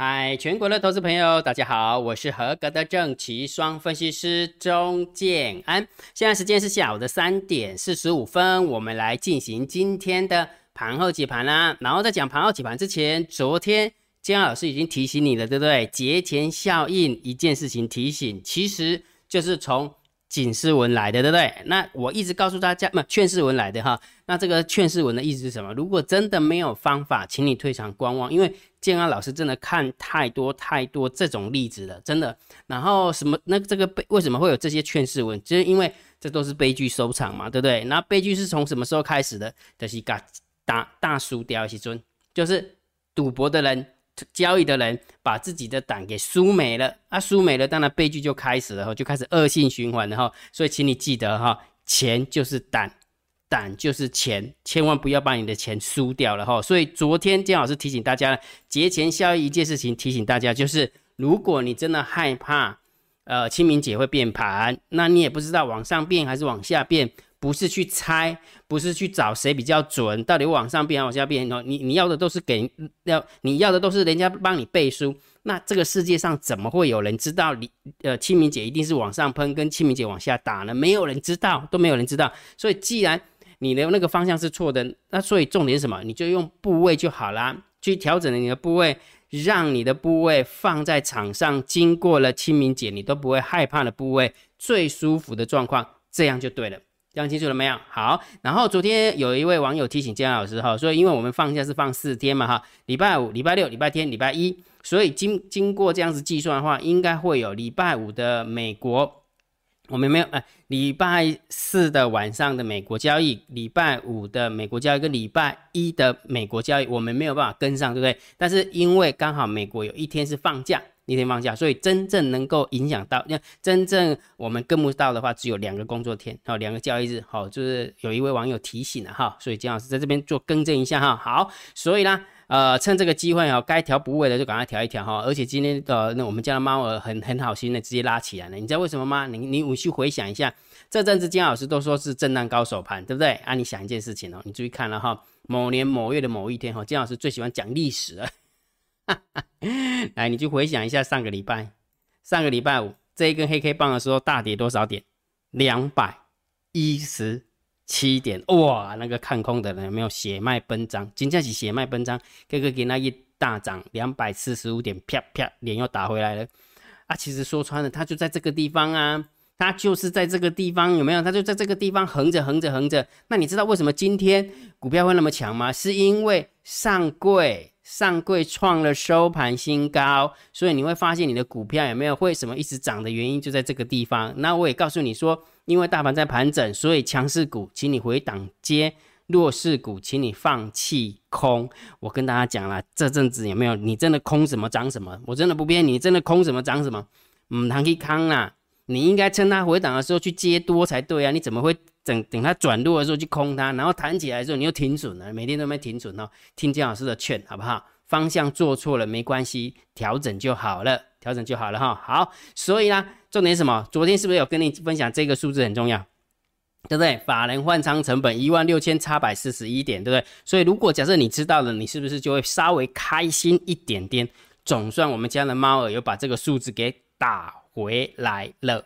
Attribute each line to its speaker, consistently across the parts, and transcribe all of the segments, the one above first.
Speaker 1: 嗨，全国的投资朋友，大家好，我是合格的正奇双分析师钟建安。现在时间是下午的三点四十五分，我们来进行今天的盘后解盘啦。然后在讲盘后解盘之前，昨天建安老师已经提醒你了，对不对？节前效应一件事情提醒，其实就是从。警示文来的，对不对？那我一直告诉大家，不，劝示文来的哈。那这个劝示文的意思是什么？如果真的没有方法，请你退场观望，因为建安老师真的看太多太多这种例子了，真的。然后什么？那这个悲为什么会有这些劝示文？就是因为这都是悲剧收场嘛，对不对？那悲剧是从什么时候开始的？就是大大大输掉一些尊，就是赌博的人。交易的人把自己的胆给输没了，啊，输没了，当然悲剧就开始了哈，就开始恶性循环了哈。所以，请你记得哈，钱就是胆，胆就是钱，千万不要把你的钱输掉了哈。所以，昨天姜老师提醒大家，节前效益一件事情，提醒大家就是，如果你真的害怕，呃，清明节会变盘，那你也不知道往上变还是往下变。不是去猜，不是去找谁比较准，到底往上变还是往下变哦？你你要的都是给要，你要的都是人家帮你背书。那这个世界上怎么会有人知道你呃清明节一定是往上喷，跟清明节往下打呢？没有人知道，都没有人知道。所以既然你的那个方向是错的，那所以重点是什么？你就用部位就好啦，去调整你的部位，让你的部位放在场上，经过了清明节你都不会害怕的部位，最舒服的状况，这样就对了。讲清楚了没有？好，然后昨天有一位网友提醒姜老师哈，说因为我们放假是放四天嘛哈，礼拜五、礼拜六、礼拜天、礼拜一，所以经经过这样子计算的话，应该会有礼拜五的美国，我们没有哎，礼拜四的晚上的美国交易，礼拜五的美国交易跟礼拜一的美国交易，我们没有办法跟上，对不对？但是因为刚好美国有一天是放假。一天放假，所以真正能够影响到，那真正我们跟不到的话，只有两个工作天，好，两个交易日，好，就是有一位网友提醒了哈，所以金老师在这边做更正一下哈，好，所以呢，呃，趁这个机会哈，该调部位的就赶快调一调哈，而且今天的那我们家的猫儿很很好心的直接拉起来了，你知道为什么吗？你你我去回想一下，这阵子金老师都说是震荡高手盘，对不对？啊，你想一件事情哦，你注意看了哈，某年某月的某一天哈，金老师最喜欢讲历史了。来，你去回想一下上个礼拜，上个礼拜五这一根黑 K 棒的时候大跌多少点？两百一十七点，哇，那个看空的人有没有血脉奔张？今天起血脉奔张，哥哥给那一大涨两百四十五点，啪啪，脸又打回来了。啊，其实说穿了，他就在这个地方啊，他就是在这个地方，有没有？他就在这个地方横着横着横着。那你知道为什么今天股票会那么强吗？是因为上柜。上柜创了收盘新高，所以你会发现你的股票有没有为什么一直涨的原因就在这个地方。那我也告诉你说，因为大盘在盘整，所以强势股请你回档接，弱势股请你放弃空。我跟大家讲了，这阵子有没有你真的空什么涨什么？我真的不骗你，真的空什么涨什么。嗯，唐吉康啊，你应该趁它回档的时候去接多才对啊，你怎么会？等等，它转弱的时候去空它，然后弹起来的时候你又停损了，每天都没停损哦。听姜老师的劝，好不好？方向做错了没关系，调整就好了，调整就好了哈。好，所以呢，重点什么？昨天是不是有跟你分享这个数字很重要，对不对？法人换仓成本一万六千八百四十一点，对不对？所以如果假设你知道了，你是不是就会稍微开心一点点？总算我们家的猫儿又把这个数字给打回来了。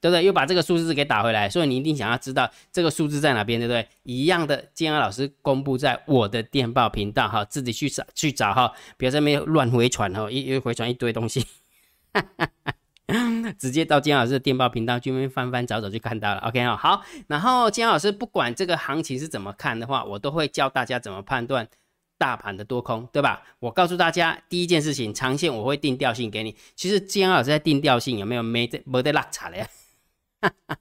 Speaker 1: 对不对？又把这个数字给打回来，所以你一定想要知道这个数字在哪边，对不对？一样的，建安老师公布在我的电报频道哈，自己去找去找哈，别在那边乱回传哈，一一回传一堆东西，直接到建安老师的电报频道去那边翻翻找找就看到了。OK 哈，好，然后建安老师不管这个行情是怎么看的话，我都会教大家怎么判断。大盘的多空，对吧？我告诉大家，第一件事情，长线我会定调性给你。其实建安老师在定调性有没有没得没得落差了呀？哈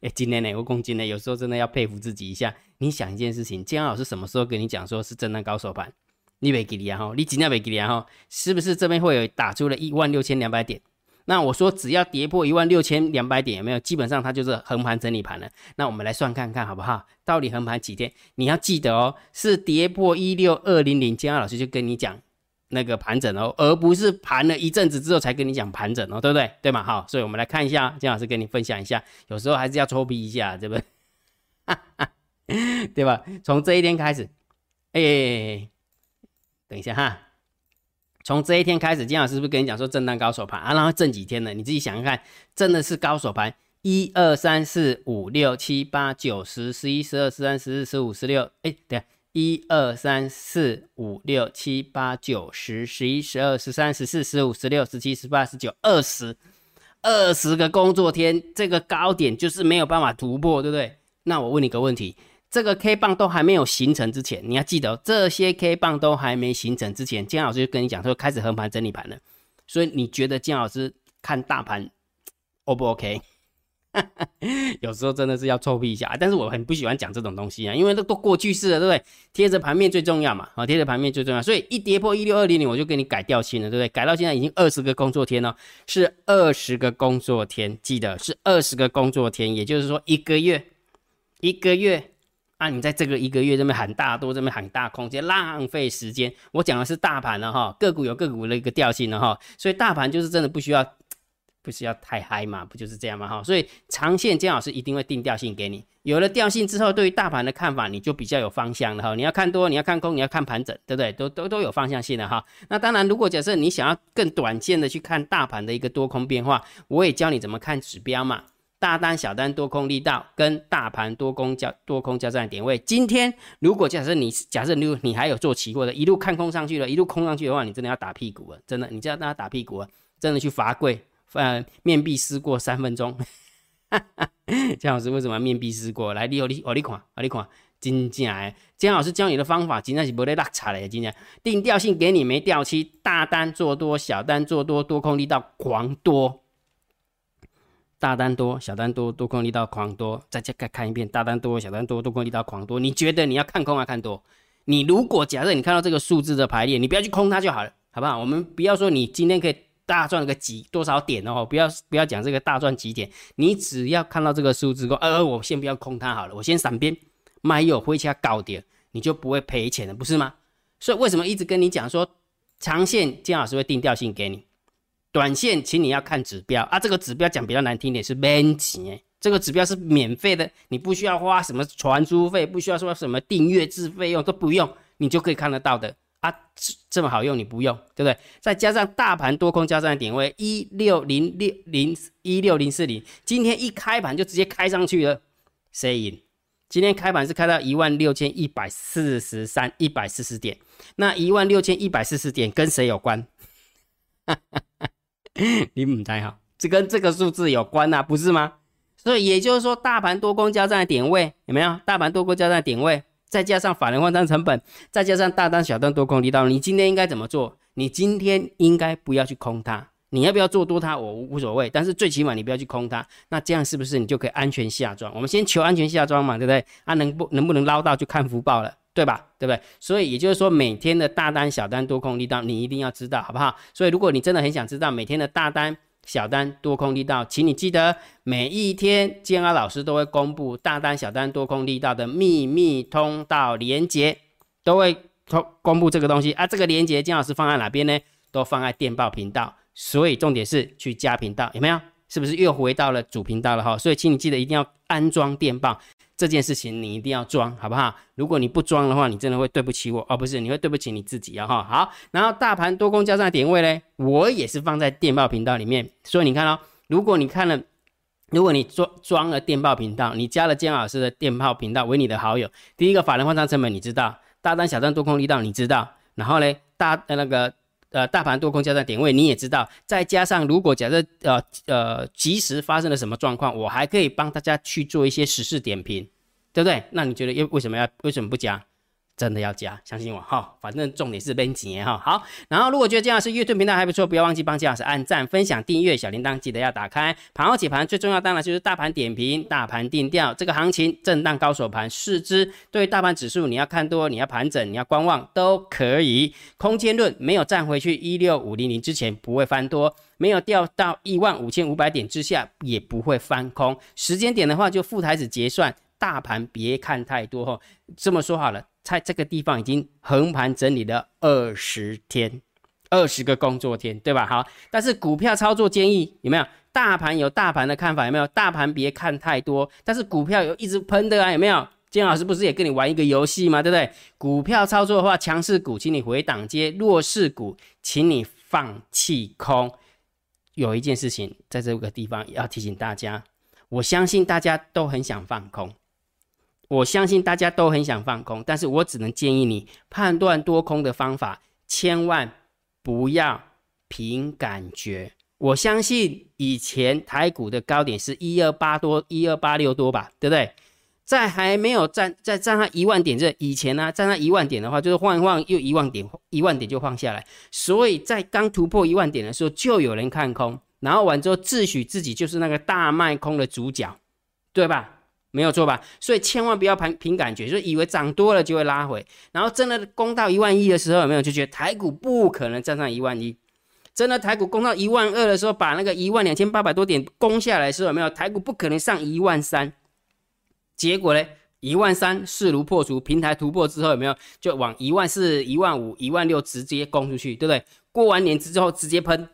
Speaker 1: 哎，今天呢，我公斤呢，有时候真的要佩服自己一下。你想一件事情，姜老师什么时候跟你讲说是震荡高手盘？你没给你啊？你今天没给你啊？是不是这边会有打出了一万六千两百点？那我说只要跌破一万六千两百点，有没有？基本上它就是横盘整理盘了。那我们来算看看好不好？到底横盘几天？你要记得哦，是跌破一六二零零，姜老师就跟你讲。那个盘整哦，而不是盘了一阵子之后才跟你讲盘整哦，对不对？对嘛？好，所以我们来看一下，金老师跟你分享一下，有时候还是要抽皮一下，对不对？哈 哈对吧？从这一天开始，哎，等一下哈，从这一天开始，金老师是不是跟你讲说震荡高手盘啊？然后震几天呢，你自己想想看，真的是高手盘，一二三四五六七八九十十一十二十三十四十五十六，哎，对，一二三四五六七八九十十一十二十三十四十五十六十七十八十九二十，二十个工作天，这个高点就是没有办法突破，对不对？那我问你个问题。这个 K 棒都还没有形成之前，你要记得这些 K 棒都还没形成之前，姜老师就跟你讲说开始横盘整理盘了。所以你觉得姜老师看大盘 O 不 OK？有时候真的是要臭屁一下，但是我很不喜欢讲这种东西啊，因为都都过去式了，对不对？贴着盘面最重要嘛，啊，贴着盘面最重要。所以一跌破一六二零零，我就给你改调性了，对不对？改到现在已经二十个工作天了，是二十个工作天，记得是二十个工作天，也就是说一个月，一个月。啊，你在这个一个月这边喊大多，这边喊大空间，浪费时间。我讲的是大盘了哈，个股有个股的一个调性了哈，所以大盘就是真的不需要，不需要太嗨嘛，不就是这样嘛哈。所以长线姜老师一定会定调性给你，有了调性之后，对于大盘的看法你就比较有方向了哈。你要看多，你要看空，你要看盘整，对不对？都都都有方向性的哈。那当然，如果假设你想要更短线的去看大盘的一个多空变化，我也教你怎么看指标嘛。大单、小单、多空力道跟大盘多空交多空交战点位。今天如果假设你假设你你还有做期货的，一路看空上去了，一路空上去的话，你真的要打屁股了，真的，你就要让他打屁股啊，真的去罚跪，呃，面壁思过三分钟。姜老师为什么面壁思过来？你我你我你看，我你看，真正诶，姜老师教你的方法，真的是不得落差嘞，今天定调性给你没调期，大单做多，小单做多，多空力道狂多。大单多，小单多，多空力道狂多，再再看看一遍，大单多，小单多，多空力道狂多。你觉得你要看空还看多？你如果假设你看到这个数字的排列，你不要去空它就好了，好不好？我们不要说你今天可以大赚个几多少点哦，不要不要讲这个大赚几点，你只要看到这个数字，说呃，我先不要空它好了，我先闪边买有回家高点，你就不会赔钱了，不是吗？所以为什么一直跟你讲说长线金老师会定调性给你？短线，请你要看指标啊！这个指标讲比较难听点是免钱，这个指标是免费的，你不需要花什么传输费，不需要说什么订阅制费用都不用，你就可以看得到的啊！这么好用你不用，对不对？再加上大盘多空交战的点位一六零六零一六零四零，今天一开盘就直接开上去了，谁赢？今天开盘是开到一万六千一百四十三一百四十点，那一万六千一百四十点跟谁有关？哈哈哈。你唔太好，这跟这个数字有关呐，不是吗？所以也就是说，大盘多空交战的点位有没有？大盘多空交战的点位，再加上法人换单成本，再加上大单小单多空力道，你今天应该怎么做？你今天应该不要去空它，你要不要做多它？我无所谓，但是最起码你不要去空它。那这样是不是你就可以安全下庄？我们先求安全下庄嘛，对不对？啊，能不能不能捞到就看福报了。对吧？对不对？所以也就是说，每天的大单、小单、多空力道，你一定要知道，好不好？所以如果你真的很想知道每天的大单、小单、多空力道，请你记得每一天建安老师都会公布大单、小单、多空力道的秘密通道连接，都会公公布这个东西啊。这个连接建老师放在哪边呢？都放在电报频道。所以重点是去加频道，有没有？是不是又回到了主频道了哈？所以请你记得一定要安装电报。这件事情你一定要装，好不好？如果你不装的话，你真的会对不起我哦，不是，你会对不起你自己啊哈。好，然后大盘多空交战点位呢，我也是放在电报频道里面，所以你看哦，如果你看了，如果你装装了电报频道，你加了姜老师的电报频道为你的好友，第一个法人换仓成本你知道，大单小单多空力道你知道，然后呢大呃那个呃大盘多空交战点位你也知道，再加上如果假设呃呃及时发生了什么状况，我还可以帮大家去做一些实事点评。对不对？那你觉得又为什么要为什么不加？真的要加，相信我哈。反正重点是边钱哈。好，然后如果觉得姜老师阅读频道还不错，不要忘记帮姜老师按赞、分享、订阅，小铃铛记得要打开。盘后解盘最重要当然就是大盘点评、大盘定调。这个行情震荡高手盘，四支对大盘指数你要看多，你要盘整，你要观望都可以。空间论没有站回去一六五零零之前不会翻多，没有掉到一万五千五百点之下也不会翻空。时间点的话就副台子结算。大盘别看太多哈，这么说好了，在这个地方已经横盘整理了二十天，二十个工作天，对吧？好，但是股票操作建议有没有？大盘有大盘的看法有没有？大盘别看太多，但是股票有一直喷的啊，有没有？金老师不是也跟你玩一个游戏吗？对不对？股票操作的话，强势股请你回档接，弱势股请你放弃空。有一件事情在这个地方要提醒大家，我相信大家都很想放空，我相信大家都很想放空，但是我只能建议你判断多空的方法，千万不要凭感觉。我相信以前台股的高点是一二八多，一二八六多吧，对不对？在还没有站在站上一万点这以前呢，站上一万点的话，就是晃一晃又一万点，一万点就放下来。所以在刚突破一万点的时候，就有人看空，然后完之后自诩自己就是那个大卖空的主角，对吧？没有错吧？所以千万不要凭凭感觉，就以为涨多了就会拉回，然后真的攻到一万一的时候，有没有就觉得台股不可能站上一万一？真的台股攻到一万二的时候，把那个一万两千八百多点攻下来的时候，有没有台股不可能上一万三？结果呢？一万三势如破竹，平台突破之后有没有就往一万四、一万五、一万六直接攻出去，对不对？过完年之后直接喷。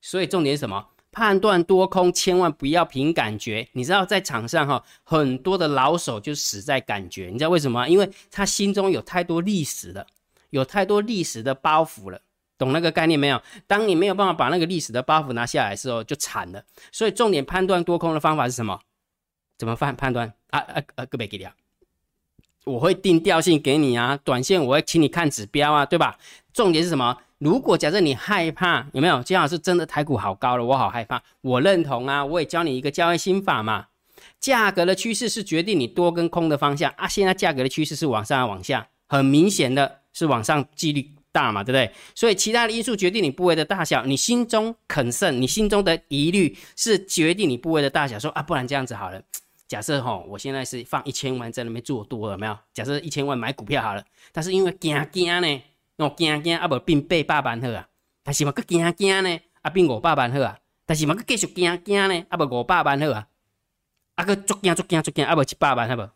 Speaker 1: 所以重点是什么？判断多空千万不要凭感觉。你知道在场上哈，很多的老手就死在感觉。你知道为什么？因为他心中有太多历史了，有太多历史的包袱了。懂那个概念没有？当你没有办法把那个历史的包袱拿下来的时候，就惨了。所以重点判断多空的方法是什么？怎么判判断啊啊啊！个别给你啊，我会定调性给你啊，短线我会请你看指标啊，对吧？重点是什么？如果假设你害怕，有没有？金老师真的台股好高了，我好害怕。我认同啊，我也教你一个交易心法嘛。价格的趋势是决定你多跟空的方向啊。现在价格的趋势是往上往下，很明显的是往上几率大嘛，对不对？所以其他的因素决定你部位的大小，你心中肯胜，你心中的疑虑是决定你部位的大小。说啊，不然这样子好了。假设吼，我现在是放一千万在那边做多了没有？假设一千万买股票好了，但是因为惊惊呢，哦惊惊啊，无变八百万好啊，但是嘛个惊惊呢，啊变五百万好啊，但是嘛个继续惊惊呢，啊无五百万好啊，啊个足惊足惊足惊啊无七百万好无？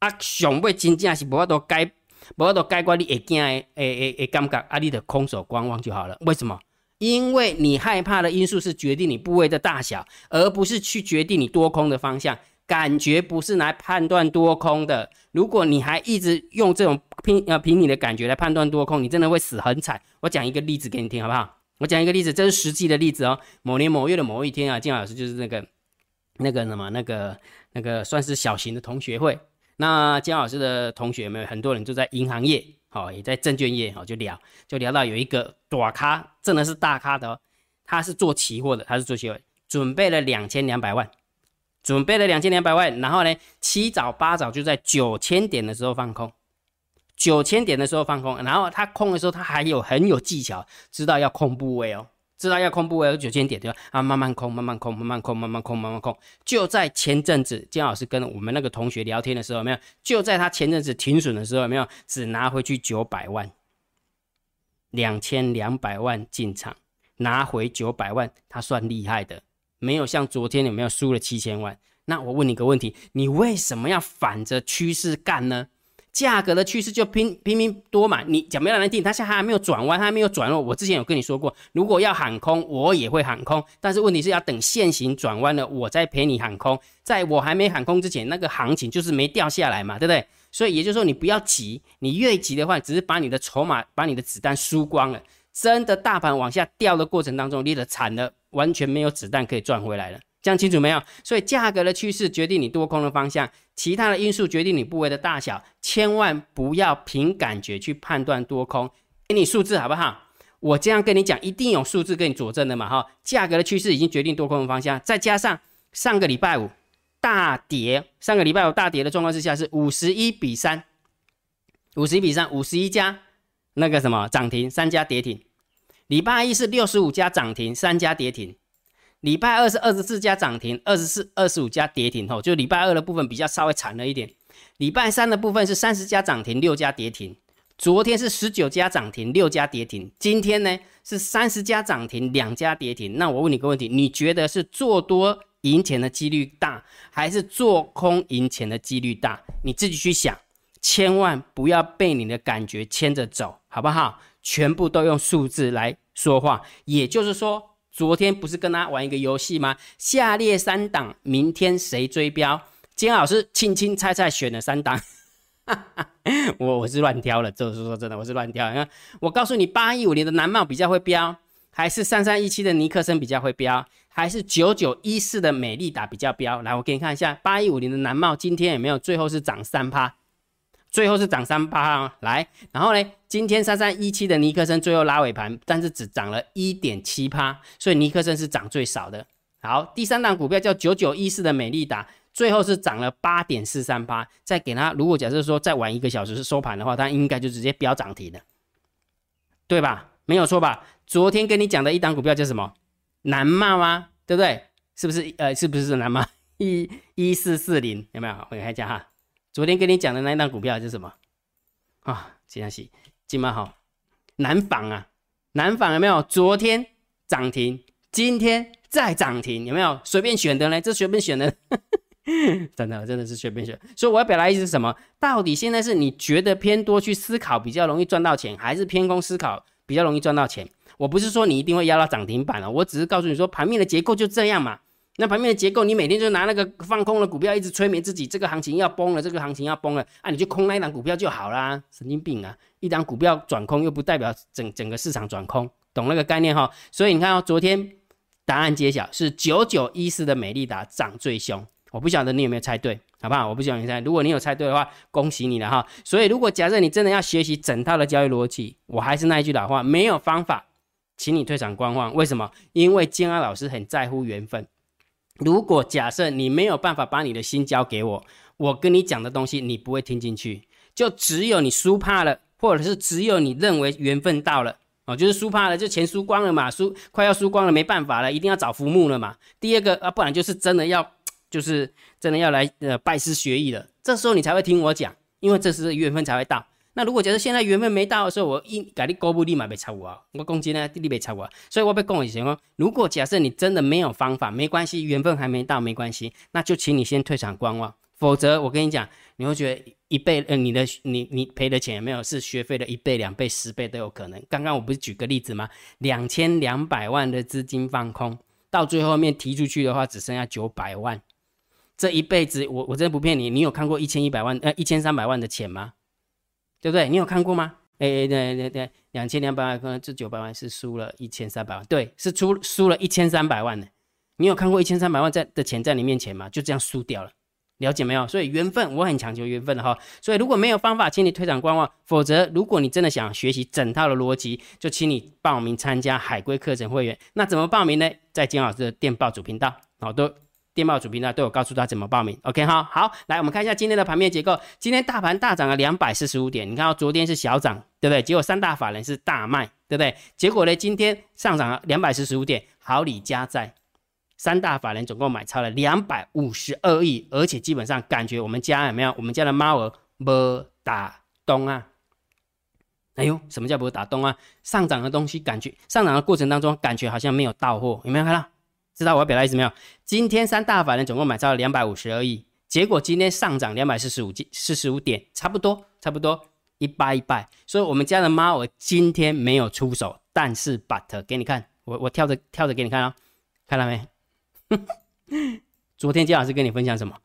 Speaker 1: 啊上尾真正是无法度解，无法度解决你会惊的诶诶诶感觉，啊你得空手观望就好了。为什么？因为你害怕的因素是决定你部位的大小，而不是去决定你多空的方向。感觉不是来判断多空的。如果你还一直用这种凭呃凭你的感觉来判断多空，你真的会死很惨。我讲一个例子给你听，好不好？我讲一个例子，这是实际的例子哦。某年某月的某一天啊，金老师就是那个那个什么那个那个算是小型的同学会。那金老师的同学们很多人就在银行业，好也在证券业，好就聊就聊到有一个大咖，真的是大咖的哦。他是做期货的，他是做期货，准备了两千两百万。准备了两千两百万，然后呢，七早八早就在九千点的时候放空，九千点的时候放空，然后他空的时候，他还有很有技巧，知道要空部位哦，知道要空部位有九千点对吧？啊，慢慢空，慢慢空，慢慢空，慢慢空，慢慢空。就在前阵子，金老师跟我们那个同学聊天的时候，没有？就在他前阵子停损的时候，没有？只拿回去九百万，两千两百万进场，拿回九百万，他算厉害的。没有像昨天有没有输了七千万？那我问你个问题，你为什么要反着趋势干呢？价格的趋势就拼拼命多买，你讲没有人听，它现在还没有转弯，还没有转弱。我之前有跟你说过，如果要喊空，我也会喊空，但是问题是要等现行转弯了，我再陪你喊空。在我还没喊空之前，那个行情就是没掉下来嘛，对不对？所以也就是说，你不要急，你越急的话，只是把你的筹码、把你的子弹输光了。真的大盘往下掉的过程当中，你的惨了。完全没有子弹可以赚回来了，讲清楚没有？所以价格的趋势决定你多空的方向，其他的因素决定你部位的大小，千万不要凭感觉去判断多空。给你数字好不好？我这样跟你讲，一定有数字给你佐证的嘛哈。价格的趋势已经决定多空的方向，再加上上个礼拜五大跌，上个礼拜五大跌的状况之下是五十一比三，五十一比三，五十一家那个什么涨停，三家跌停。礼拜一是六十五家涨停，三家跌停；礼拜二是二十四家涨停，二十四二十五家跌停。吼，就礼拜二的部分比较稍微惨了一点。礼拜三的部分是三十家涨停，六家跌停。昨天是十九家涨停，六家跌停。今天呢是三十家涨停，两家跌停。那我问你个问题，你觉得是做多赢钱的几率大，还是做空赢钱的几率大？你自己去想，千万不要被你的感觉牵着走，好不好？全部都用数字来。说话，也就是说，昨天不是跟他玩一个游戏吗？下列三档，明天谁追标？今天老师轻轻猜猜选了三档，我我是乱挑了，就是说真的，我是乱挑。你看，我告诉你，八一五零的南茂比较会飙，还是三三一七的尼克森比较会飙，还是九九一四的美丽达比较飙？来，我给你看一下，八一五零的南茂今天有没有最后是涨三趴？最后是涨三八啊，来，然后呢，今天三三一七的尼克森最后拉尾盘，但是只涨了一点七趴，所以尼克森是涨最少的。好，第三档股票叫九九一四的美丽达，最后是涨了八点四三八，再给它，如果假设说再晚一个小时是收盘的话，它应该就直接飙涨停了，对吧？没有错吧？昨天跟你讲的一档股票叫什么？南茂吗？对不对？是不是？呃，是不是南茂？一一四四零有没有？我看一下哈。昨天跟你讲的那一档股票是什么啊？金阳喜金马好，南纺啊，南纺有没有？昨天涨停，今天再涨停，有没有？随便选的呢？这随便选的，真的真的是随便选。所以我要表达意思是什么？到底现在是你觉得偏多去思考比较容易赚到钱，还是偏空思考比较容易赚到钱？我不是说你一定会压到涨停板了，我只是告诉你说盘面的结构就这样嘛。那盘面的结构，你每天就拿那个放空的股票一直催眠自己，这个行情要崩了，这个行情要崩了，啊，你就空那一档股票就好啦，神经病啊！一档股票转空又不代表整整个市场转空，懂那个概念哈？所以你看哦，昨天答案揭晓是九九一四的美丽达涨最凶，我不晓得你有没有猜对，好不好？我不晓得你猜，如果你有猜对的话，恭喜你了哈！所以如果假设你真的要学习整套的交易逻辑，我还是那一句老话，没有方法，请你退场观望。为什么？因为金安老师很在乎缘分。如果假设你没有办法把你的心交给我，我跟你讲的东西你不会听进去，就只有你输怕了，或者是只有你认为缘分到了哦，就是输怕了，就钱输光了嘛，输快要输光了，没办法了，一定要找浮木了嘛。第二个啊，不然就是真的要，就是真的要来呃拜师学艺了，这时候你才会听我讲，因为这是缘分才会到。那如果假设现在缘分没到的时候，我一改你高不立马被超我！我攻击呢，你被超我，所以我被攻以前哦。如果假设你真的没有方法，没关系，缘分还没到，没关系，那就请你先退场观望。否则我跟你讲，你会觉得一倍呃，你的你你赔的钱也没有是学费的一倍、两倍、十倍都有可能。刚刚我不是举个例子吗？两千两百万的资金放空，到最后面提出去的话，只剩下九百万。这一辈子，我我真的不骗你，你有看过一千一百万呃一千三百万的钱吗？对不对？你有看过吗？哎，对对对，两千两百万可能这九百万是输了一千三百万，对，是出输了一千三百万的。你有看过一千三百万在的钱在你面前吗？就这样输掉了，了解没有？所以缘分，我很强求缘分的哈。所以如果没有方法，请你退场观望；否则，如果你真的想学习整套的逻辑，就请你报名参加海龟课程会员。那怎么报名呢？在金老师的电报主频道，好都。电报主频道都有告诉他怎么报名，OK 哈，好，来我们看一下今天的盘面结构。今天大盘大涨了两百四十五点，你看到昨天是小涨，对不对？结果三大法人是大卖，对不对？结果呢，今天上涨了两百四十五点，好礼加在，三大法人总共买超了两百五十二亿，而且基本上感觉我们家有没有？我们家的猫儿没打东啊？哎呦，什么叫不打东啊？上涨的东西感觉上涨的过程当中感觉好像没有到货，有没有看到？知道我要表达意思没有？今天三大法人总共买超了两百五十二亿，结果今天上涨两百四十五四十五点，差不多，差不多一败一败。所以，我们家的猫我今天没有出手，但是 but 给你看，我我跳着跳着给你看啊，看到没？昨天姜老师跟你分享什么？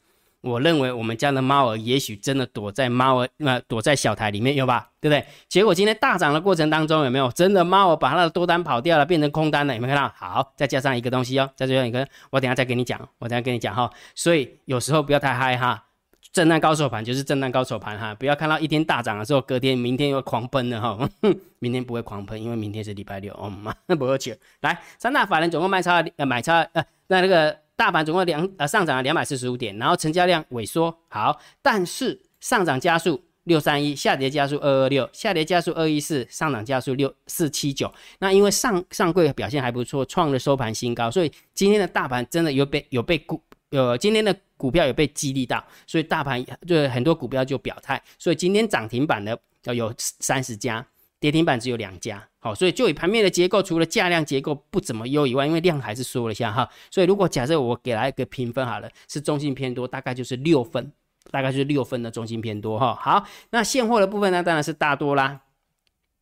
Speaker 1: 我认为我们家的猫儿也许真的躲在猫儿那躲在小台里面有吧，对不对？结果今天大涨的过程当中有没有真的猫儿把它的多单跑掉了，变成空单了？有没有看到？好，再加上一个东西哦，再加上一个，我等下再跟你讲，我等下跟你讲哈。所以有时候不要太嗨哈，震荡高手盘就是震荡高手盘哈，不要看到一天大涨的时候，隔天明天又狂奔了哈。明天不会狂喷，因为明天是礼拜六哦妈，那不客气。来，三大法人总共卖超呃买超呃那那个。大盘总共两呃上涨了两百四十五点，然后成交量萎缩好，但是上涨加速六三一，下跌加速二二六，下跌加速二一四，上涨加速六四七九。那因为上上柜表现还不错，创了收盘新高，所以今天的大盘真的有被有被股呃今天的股票有被激励到，所以大盘就很多股票就表态，所以今天涨停板的要有三十家。跌停板只有两家，好，所以就以盘面的结构，除了价量结构不怎么优以外，因为量还是缩了一下哈，所以如果假设我给来一个评分好了，是中性偏多，大概就是六分，大概就是六分的中性偏多哈。好，那现货的部分呢，当然是大多啦。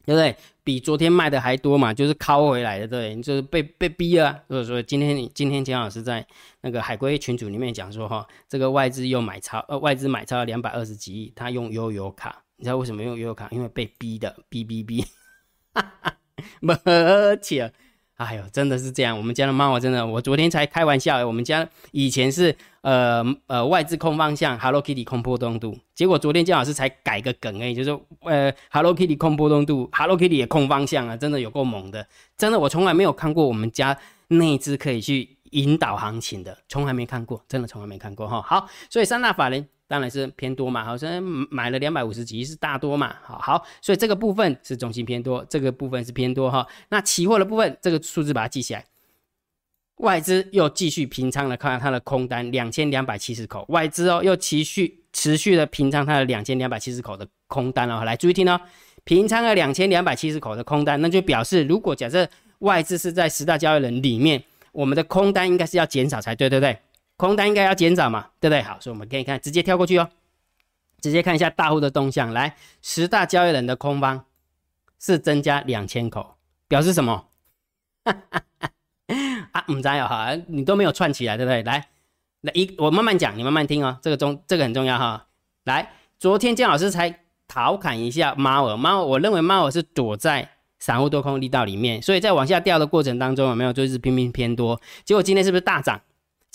Speaker 1: 对不对？比昨天卖的还多嘛，就是拷回来的，对，就是被被逼了。所以说今天今天钱老师在那个海龟群组里面讲说哈，这个外资又买超，呃，外资买超了两百二十几亿，他用悠游卡，你知道为什么用悠游卡？因为被逼的，逼逼逼，哈哈，而且。哎呦，真的是这样。我们家的猫，我真的，我昨天才开玩笑。我们家以前是呃呃外资空方向，Hello Kitty 空波动度。结果昨天姜老师才改个梗哎，就是呃 Hello Kitty 空波动度，Hello Kitty 也空方向啊，真的有够猛的。真的，我从来没有看过我们家那只可以去引导行情的，从来没看过，真的从来没看过哈。好，所以三大法人。当然是偏多嘛，好像买了两百五十几亿是大多嘛，好好，所以这个部分是中心偏多，这个部分是偏多哈。那期货的部分，这个数字把它记起来，外资又继续平仓了，看看它的空单两千两百七十口，外资哦又持续持续的平仓它的两千两百七十口的空单哦，来注意听哦，平仓了两千两百七十口的空单，那就表示如果假设外资是在十大交易人里面，我们的空单应该是要减少才对，对不对？空单应该要减少嘛，对不对？好，所以我们可以看，直接跳过去哦，直接看一下大户的动向。来，十大交易人的空方是增加两千口，表示什么？啊，唔知哦哈，你都没有串起来，对不对？来，来一，我慢慢讲，你慢慢听哦，这个中，这个很重要哈。来，昨天姜老师才调侃一下猫耳，猫耳，我认为猫耳是躲在散户多空力道里面，所以在往下掉的过程当中有没有就是拼命偏多？结果今天是不是大涨？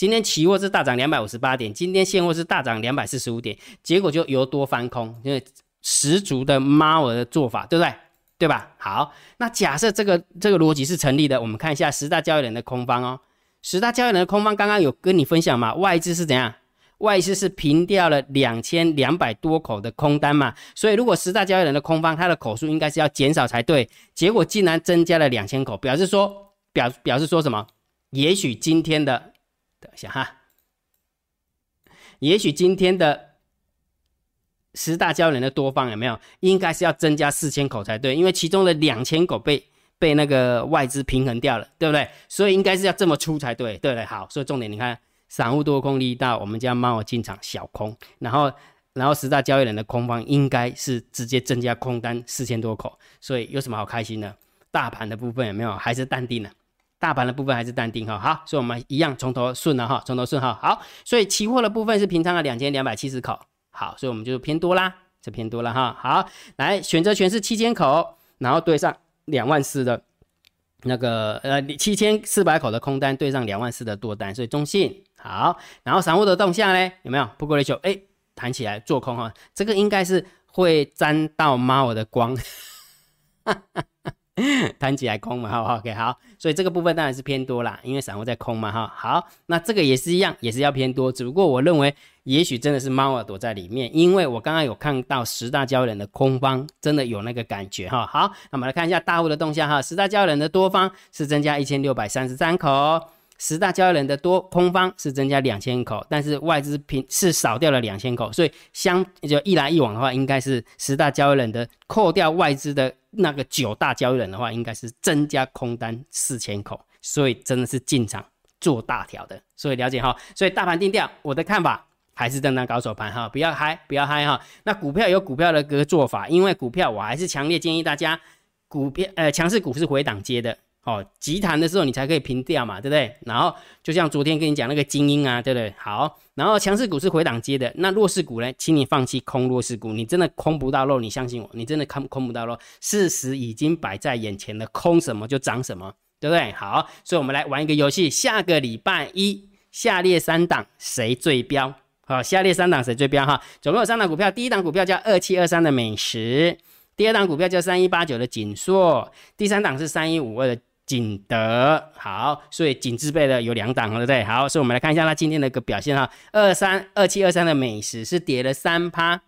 Speaker 1: 今天期货是大涨两百五十八点，今天现货是大涨两百四十五点，结果就由多翻空，因为十足的猫儿的做法，对不对？对吧？好，那假设这个这个逻辑是成立的，我们看一下十大交易人的空方哦。十大交易人的空方刚刚有跟你分享嘛？外资是怎样？外资是平掉了两千两百多口的空单嘛？所以如果十大交易人的空方，它的口数应该是要减少才对，结果竟然增加了两千口，表示说表表示说什么？也许今天的。等一下哈，也许今天的十大交易人的多方有没有？应该是要增加四千口才对，因为其中的两千口被被那个外资平衡掉了，对不对？所以应该是要这么出才对，对不对？好，所以重点你看，散户多空力道，我们家猫进场小空，然后然后十大交易人的空方应该是直接增加空单四千多口，所以有什么好开心的？大盘的部分有没有？还是淡定了？大盘的部分还是淡定哈，好，所以我们一样从头顺了哈，从头顺哈，好，所以期货的部分是平仓了两千两百七十口，好，所以我们就偏多啦，这偏多了哈，好，来选择权是七千口，然后对上两万四的那个呃七千四百口的空单对上两万四的多单，所以中性好，然后散户的动向呢有没有？不过雷球哎弹起来做空哈，这个应该是会沾到猫的光。弹起来空嘛，好，OK，好，所以这个部分当然是偏多啦，因为散户在空嘛，哈，好，那这个也是一样，也是要偏多，只不过我认为也许真的是猫儿躲在里面，因为我刚刚有看到十大交易人的空方真的有那个感觉，哈，好，那我们来看一下大户的动向，哈，十大交易人的多方是增加一千六百三十三口。十大交易人的多空方是增加两千口，但是外资平是少掉了两千口，所以相就一来一往的话，应该是十大交易人的扣掉外资的那个九大交易人的话，应该是增加空单四千口，所以真的是进场做大条的，所以了解哈。所以大盘定调，我的看法还是震荡高手盘哈，不要嗨，不要嗨哈。那股票有股票的个做法，因为股票我还是强烈建议大家，股票呃强势股是回档接的。哦，急弹的时候你才可以平掉嘛，对不对？然后就像昨天跟你讲那个精英啊，对不对？好，然后强势股是回档接的，那弱势股呢，请你放弃空弱势股，你真的空不到肉，你相信我，你真的空空不到肉，事实已经摆在眼前了，空什么就涨什么，对不对？好，所以我们来玩一个游戏，下个礼拜一下列三档谁最标？好，下列三档谁最标？哈，总共有三档股票，第一档股票叫二七二三的美食，第二档股票叫三一八九的锦硕，第三档是三一五二的。景德好，所以景字辈的有两档，对不对？好，所以我们来看一下它今天的一个表现哈。二三二七二三的美食是跌了三趴，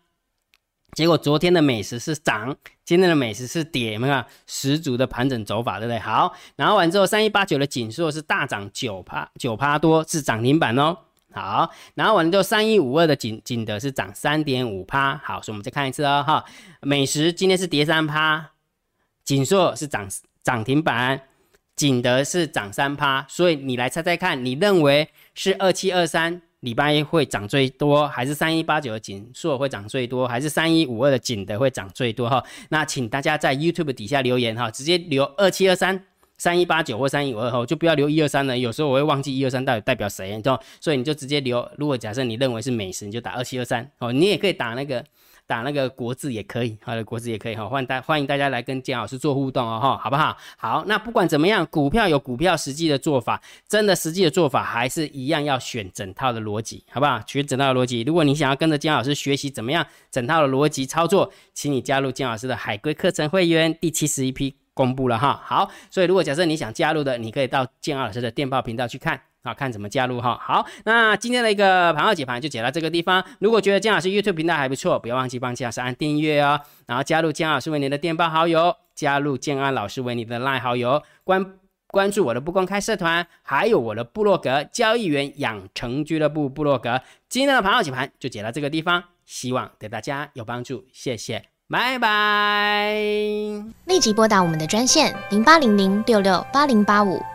Speaker 1: 结果昨天的美食是涨，今天的美食是跌，有看十足的盘整走法，对不对？好，然后完之后三一八九的锦硕是大涨九趴，九趴多是涨停板哦。好，然后完之后三一五二的景景德是涨三点五趴，好，所以我们再看一次哦哈。美食今天是跌三趴，锦硕是涨涨停板。景德是涨三趴，所以你来猜猜看，你认为是二七二三礼拜一会涨最多，还是三一八九的锦硕会涨最多，还是三一五二的锦德会涨最多哈？那请大家在 YouTube 底下留言哈，直接留二七二三、三一八九或三一五二后，就不要留一二三了。有时候我会忘记一二三到底代表谁，你知道？所以你就直接留。如果假设你认为是美食，你就打二七二三哦。你也可以打那个。打那个国字也可以，好的国字也可以哈，欢迎大欢迎大家来跟姜老师做互动哦哈，好不好？好，那不管怎么样，股票有股票实际的做法，真的实际的做法还是一样要选整套的逻辑，好不好？选整套的逻辑。如果你想要跟着姜老师学习怎么样整套的逻辑操作，请你加入姜老师的海龟课程会员，第七十一批公布了哈。好，所以如果假设你想加入的，你可以到姜老师的电报频道去看。好看怎么加入哈？好，那今天的一个盘后解盘就解到这个地方。如果觉得姜老师 YouTube 频道还不错，不要忘记帮姜老师按订阅哦，然后加入姜老师为你的电报好友，加入建安老师为你的拉好友，关关注我的不公开社团，还有我的部落格交易员养成俱乐部部落格。今天的盘后解盘就解到这个地方，希望对大家有帮助，谢谢，拜拜。
Speaker 2: 立即拨打我们的专线零八零零六六八零八五。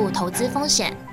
Speaker 2: 负投资风险。